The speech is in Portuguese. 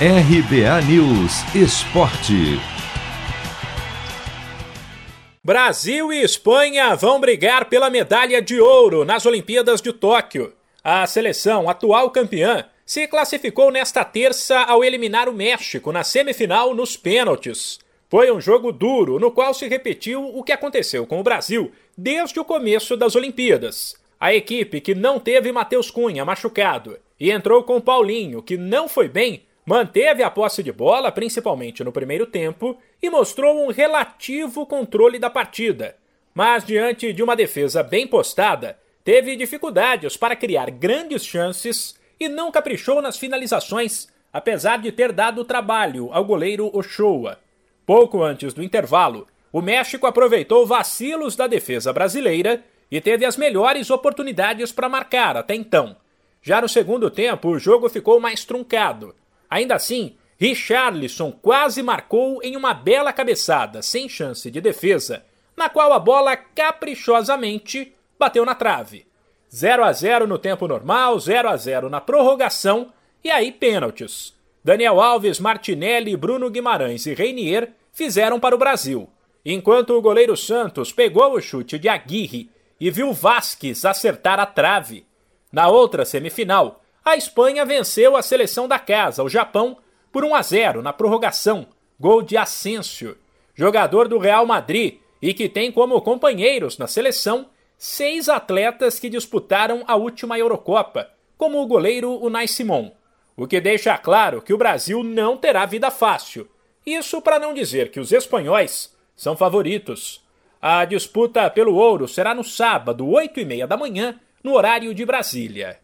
RBA News Esporte. Brasil e Espanha vão brigar pela medalha de ouro nas Olimpíadas de Tóquio. A seleção, atual campeã, se classificou nesta terça ao eliminar o México na semifinal nos pênaltis. Foi um jogo duro, no qual se repetiu o que aconteceu com o Brasil desde o começo das Olimpíadas. A equipe que não teve Matheus Cunha machucado e entrou com Paulinho, que não foi bem, manteve a posse de bola, principalmente no primeiro tempo, e mostrou um relativo controle da partida. Mas diante de uma defesa bem postada, teve dificuldades para criar grandes chances e não caprichou nas finalizações, apesar de ter dado trabalho ao goleiro Ochoa. Pouco antes do intervalo, o México aproveitou vacilos da defesa brasileira e teve as melhores oportunidades para marcar até então. Já no segundo tempo, o jogo ficou mais truncado Ainda assim, Richarlison quase marcou em uma bela cabeçada, sem chance de defesa, na qual a bola caprichosamente bateu na trave. 0 a 0 no tempo normal, 0 a 0 na prorrogação e aí pênaltis. Daniel Alves, Martinelli, Bruno Guimarães e Reinier fizeram para o Brasil, enquanto o goleiro Santos pegou o chute de Aguirre e viu Vasquez acertar a trave. Na outra semifinal, a Espanha venceu a seleção da casa, o Japão, por 1 a 0 na prorrogação, gol de Asensio, jogador do Real Madrid e que tem como companheiros na seleção seis atletas que disputaram a última Eurocopa, como o goleiro Unai Simon, o que deixa claro que o Brasil não terá vida fácil. Isso para não dizer que os espanhóis são favoritos. A disputa pelo ouro será no sábado, 8 e meia da manhã, no horário de Brasília.